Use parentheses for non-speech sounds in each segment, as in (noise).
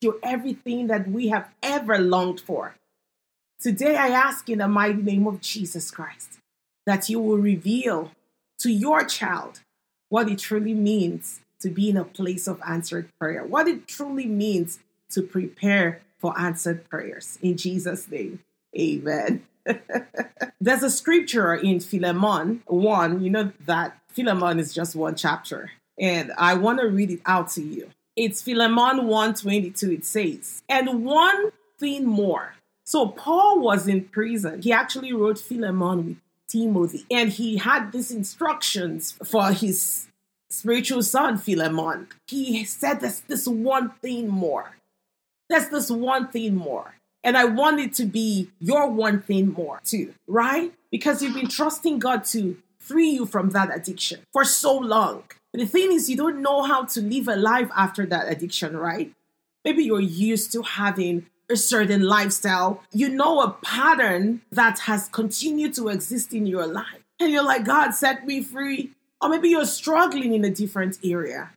you everything that we have ever longed for. Today, I ask in the mighty name of Jesus Christ that you will reveal to your child what it truly means to be in a place of answered prayer, what it truly means to prepare for answered prayers. In Jesus' name, amen. (laughs) There's a scripture in Philemon 1, you know that Philemon is just one chapter, and I want to read it out to you. It's Philemon 1:22 it says, "And one thing more." So Paul was in prison. He actually wrote Philemon with Timothy, and he had these instructions for his spiritual son Philemon. He said there's this one thing more. There's this one thing more. And I want it to be your one thing more too, right? Because you've been trusting God to free you from that addiction for so long. The thing is, you don't know how to live a life after that addiction, right? Maybe you're used to having a certain lifestyle. You know a pattern that has continued to exist in your life. And you're like, God set me free. Or maybe you're struggling in a different area.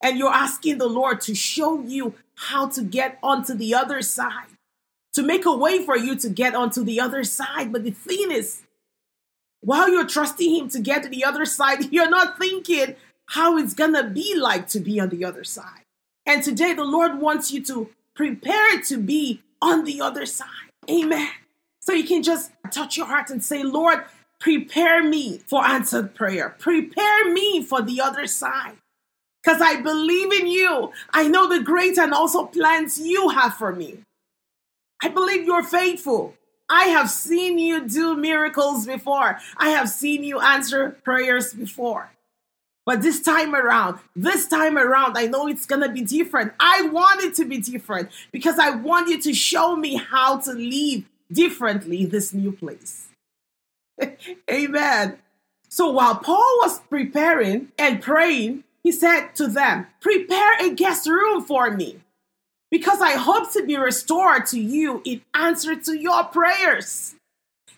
And you're asking the Lord to show you how to get onto the other side, to make a way for you to get onto the other side. But the thing is, while you're trusting Him to get to the other side, (laughs) you're not thinking how it's going to be like to be on the other side. And today, the Lord wants you to prepare to be on the other side. Amen. So you can just touch your heart and say, Lord, prepare me for answered prayer. Prepare me for the other side. Because I believe in you. I know the great and also plans you have for me. I believe you're faithful. I have seen you do miracles before. I have seen you answer prayers before. But this time around, this time around, I know it's going to be different. I want it to be different because I want you to show me how to live differently this new place. (laughs) Amen. So while Paul was preparing and praying, he said to them, Prepare a guest room for me because I hope to be restored to you in answer to your prayers.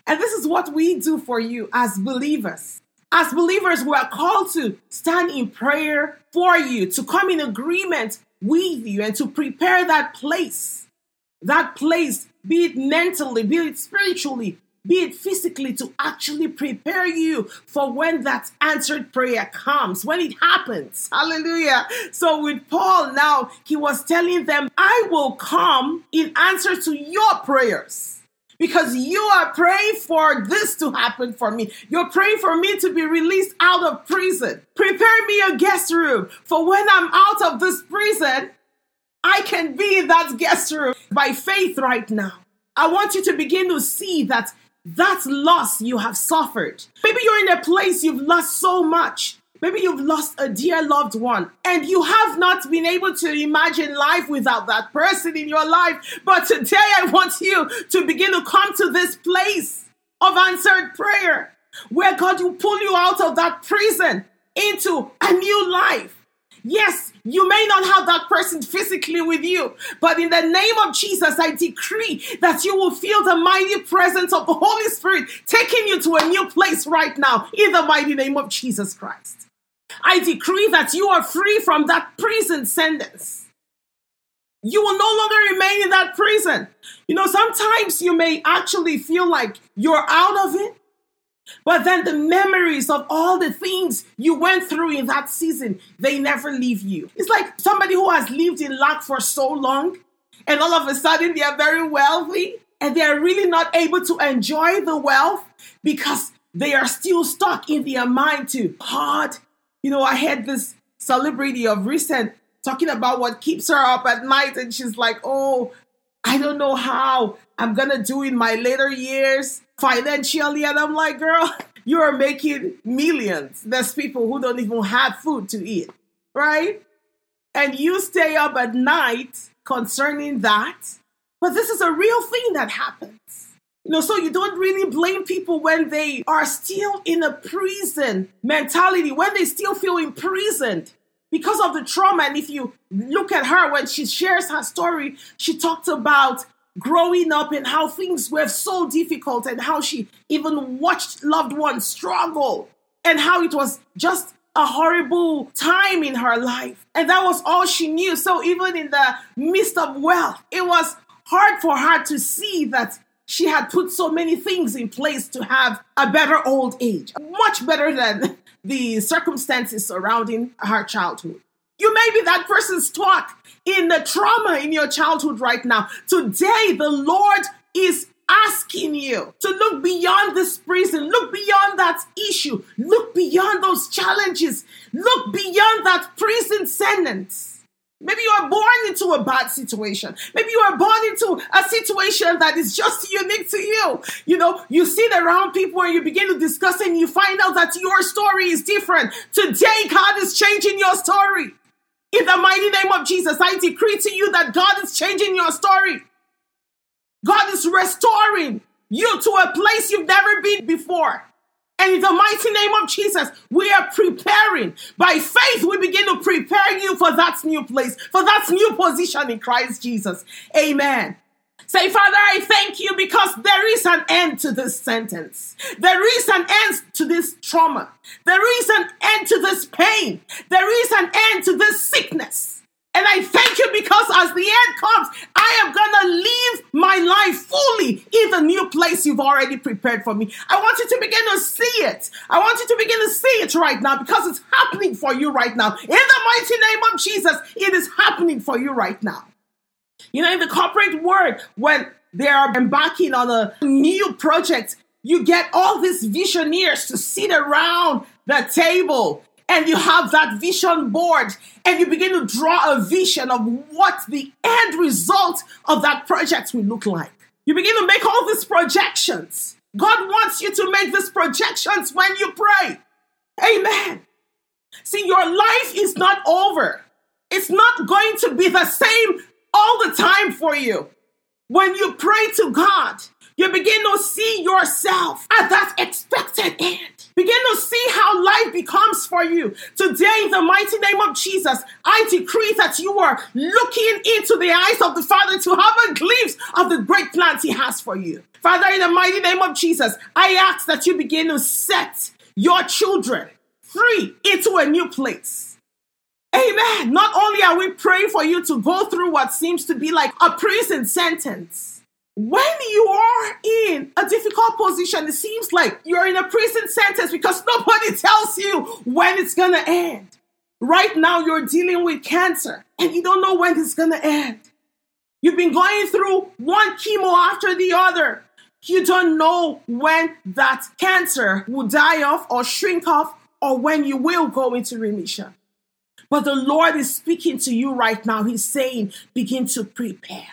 And this is what we do for you as believers. As believers, we are called to stand in prayer for you, to come in agreement with you, and to prepare that place. That place, be it mentally, be it spiritually, be it physically, to actually prepare you for when that answered prayer comes, when it happens. Hallelujah. So with Paul now, he was telling them, I will come in answer to your prayers. Because you are praying for this to happen for me. You're praying for me to be released out of prison. Prepare me a guest room for when I'm out of this prison, I can be in that guest room by faith right now. I want you to begin to see that that's loss you have suffered. Maybe you're in a place you've lost so much. Maybe you've lost a dear loved one and you have not been able to imagine life without that person in your life. But today I want you to begin to come to this place of answered prayer where God will pull you out of that prison into a new life. Yes, you may not have that person physically with you, but in the name of Jesus, I decree that you will feel the mighty presence of the Holy Spirit taking you to a new place right now in the mighty name of Jesus Christ. I decree that you are free from that prison sentence. You will no longer remain in that prison. You know, sometimes you may actually feel like you're out of it, but then the memories of all the things you went through in that season, they never leave you. It's like somebody who has lived in lack for so long, and all of a sudden they are very wealthy, and they are really not able to enjoy the wealth because they are still stuck in their mind to hard. You know, I had this celebrity of recent talking about what keeps her up at night, and she's like, oh, I don't know how I'm gonna do in my later years financially. And I'm like, girl, (laughs) you are making millions. There's people who don't even have food to eat, right? And you stay up at night concerning that. But this is a real thing that happens. You know, so you don't really blame people when they are still in a prison mentality, when they still feel imprisoned because of the trauma. And if you look at her when she shares her story, she talked about growing up and how things were so difficult and how she even watched loved ones struggle and how it was just a horrible time in her life. And that was all she knew. So even in the midst of wealth, it was hard for her to see that she had put so many things in place to have a better old age, much better than (laughs) the circumstances surrounding her childhood. You may be that person stuck in the trauma in your childhood right now. Today, the Lord is asking you to look beyond this prison, look beyond that issue, look beyond those challenges, look beyond that prison sentence. Maybe you are born into a bad situation. Maybe you are born into a situation that is just unique to you. You know, you sit around people and you begin to discuss and you find out that your story is different. Today, God is changing your story. In the mighty name of Jesus, I decree to you that God is changing your story. God is restoring you to a place you've never been before. In the mighty name of Jesus, we are preparing. By faith, we begin to prepare you for that new place, for that new position in Christ Jesus. Amen. Say, Father, I thank you because there is an end to this sentence. There is an end to this trauma. There is an end to this pain. There is an end to this sickness. And I thank you because as the end comes, I am going to live my life fully in the new place you've already prepared for me. I want you to begin to see it. I want you to begin to see it right now because it's happening for you right now. In the mighty name of Jesus, it is happening for you right now. You know, in the corporate world, when they are embarking on a new project, you get all these visionaries to sit around the table and you have that vision board and you begin to draw a vision of what the end result of that project will look like. You begin to make all these projections. God wants you to make these projections when you pray. Amen. See, your life is not over. It's not going to be the same all the time for you. When you pray to God, you begin to see yourself at that expected end. Begin to see how life becomes for you. Today, in the mighty name of Jesus, I decree that you are looking into the eyes of the Father to have a glimpse of the great plans He has for you. Father, in the mighty name of Jesus, I ask that you begin to set your children free into a new place. Amen. Not only are we praying for you to go through what seems to be like a prison sentence, when you are in a difficult position, it seems like you're in a prison sentence because nobody tells you when it's gonna end. Right now, you're dealing with cancer and you don't know when it's gonna end. You've been going through one chemo after the other. You don't know when that cancer will die off or shrink off or when you will go into remission. But the Lord is speaking to you right now. He's saying, begin to prepare.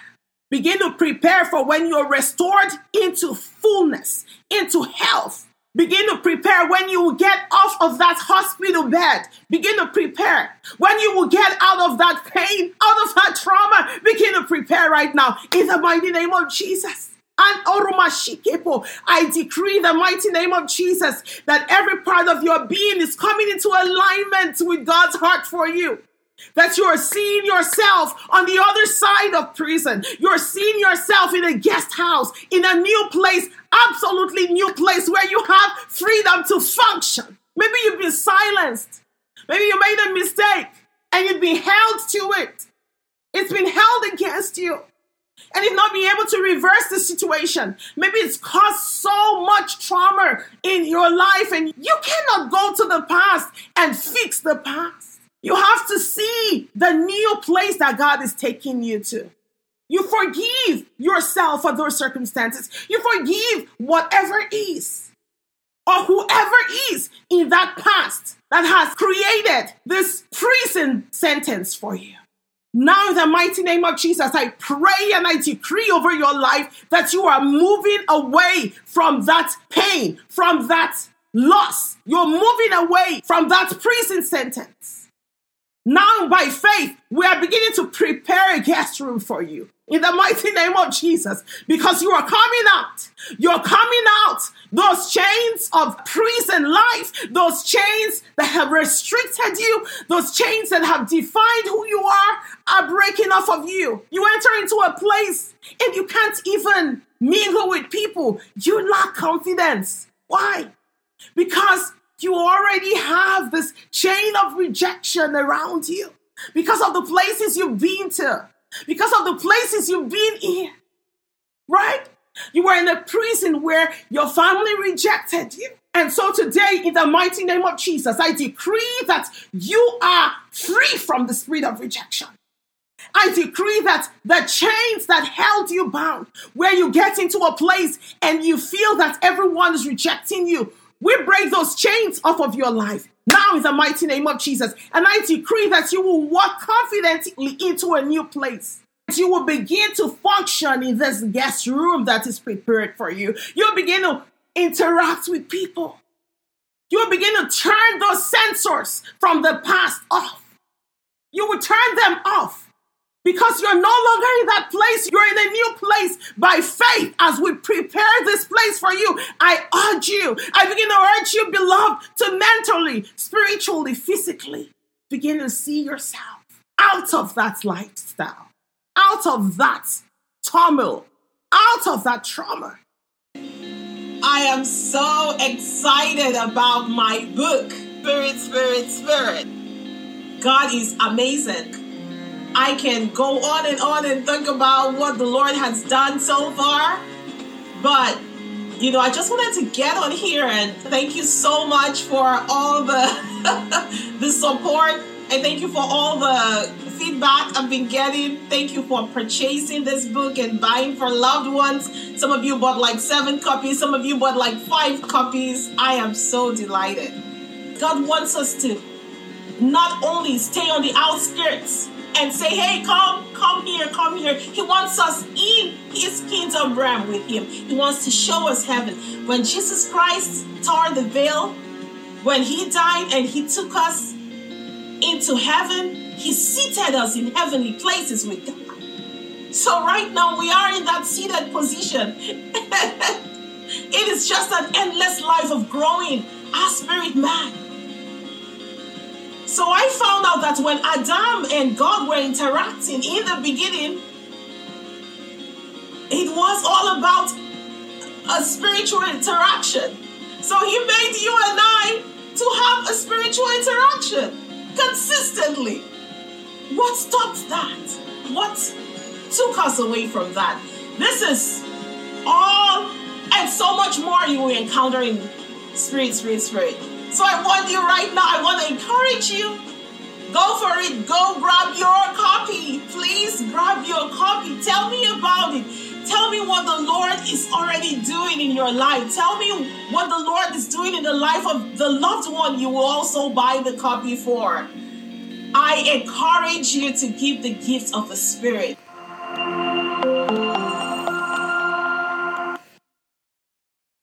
Begin to prepare for when you're restored into fullness, into health. Begin to prepare when you will get off of that hospital bed. Begin to prepare when you will get out of that pain, out of that trauma. Begin to prepare right now in the mighty name of Jesus. And Oromashikepo, I decree the mighty name of Jesus that every part of your being is coming into alignment with God's heart for you. That you are seeing yourself on the other side of prison. You're seeing yourself in a guest house, in a new place, absolutely new place where you have freedom to function. Maybe you've been silenced. Maybe you made a mistake and you've been held to it. It's been held against you. And you've not been able to reverse the situation. Maybe it's caused so much trauma in your life, and you cannot go to the past and fix the past. You have to see the new place that God is taking you to. You forgive yourself for those circumstances. You forgive whatever is or whoever is in that past that has created this prison sentence for you. Now, in the mighty name of Jesus, I pray and I decree over your life that you are moving away from that pain, from that loss. You're moving away from that prison sentence. Now, by faith, we are beginning to prepare a guest room for you in the mighty name of Jesus because you are coming out. You're coming out. Those chains of prison life, those chains that have restricted you, those chains that have defined who you are, are breaking off of you. You enter into a place and you can't even mingle with people. You lack confidence. Why? Because you already have this chain of rejection around you because of the places you've been to, because of the places you've been in, right? You were in a prison where your family rejected you. And so today, in the mighty name of Jesus, I decree that you are free from the spirit of rejection. I decree that the chains that held you bound, where you get into a place and you feel that everyone is rejecting you, we break those chains off of your life now in the mighty name of Jesus. And I decree that you will walk confidently into a new place. You will begin to function in this guest room that is prepared for you. You'll begin to interact with people. You'll begin to turn those sensors from the past off. You will turn them off because you're no longer in that place. You're in a new place by faith as we prepare this place for you. I urge you, I begin to urge you, beloved, to mentally, spiritually, physically begin to see yourself out of that lifestyle, out of that turmoil, out of that trauma. I am so excited about my book, Spirit, Spirit, Spirit. God is amazing. I can go on and on and think about what the Lord has done so far. But, you know, I just wanted to get on here and thank you so much for all the, (laughs) the support and thank you for all the feedback I've been getting. Thank you for purchasing this book and buying for loved ones. Some of you bought like seven copies, some of you bought like five copies. I am so delighted. God wants us to not only stay on the outskirts, and say, hey, come, come here, come here. He wants us in his kingdom realm with him. He wants to show us heaven. When Jesus Christ tore the veil, when he died and he took us into heaven, he seated us in heavenly places with God. So right now we are in that seated position. (laughs) it is just an endless life of growing our spirit man so I found out that when Adam and God were interacting in the beginning, it was all about a spiritual interaction. So He made you and I to have a spiritual interaction consistently. What stopped that? What took us away from that? This is all and so much more you will encounter in Spirit, Spirit, Spirit. So I want you right now, I want to encourage you. Go for it. Go grab your copy. Please grab your copy. Tell me about it. Tell me what the Lord is already doing in your life. Tell me what the Lord is doing in the life of the loved one you will also buy the copy for. I encourage you to give the gift of the Spirit.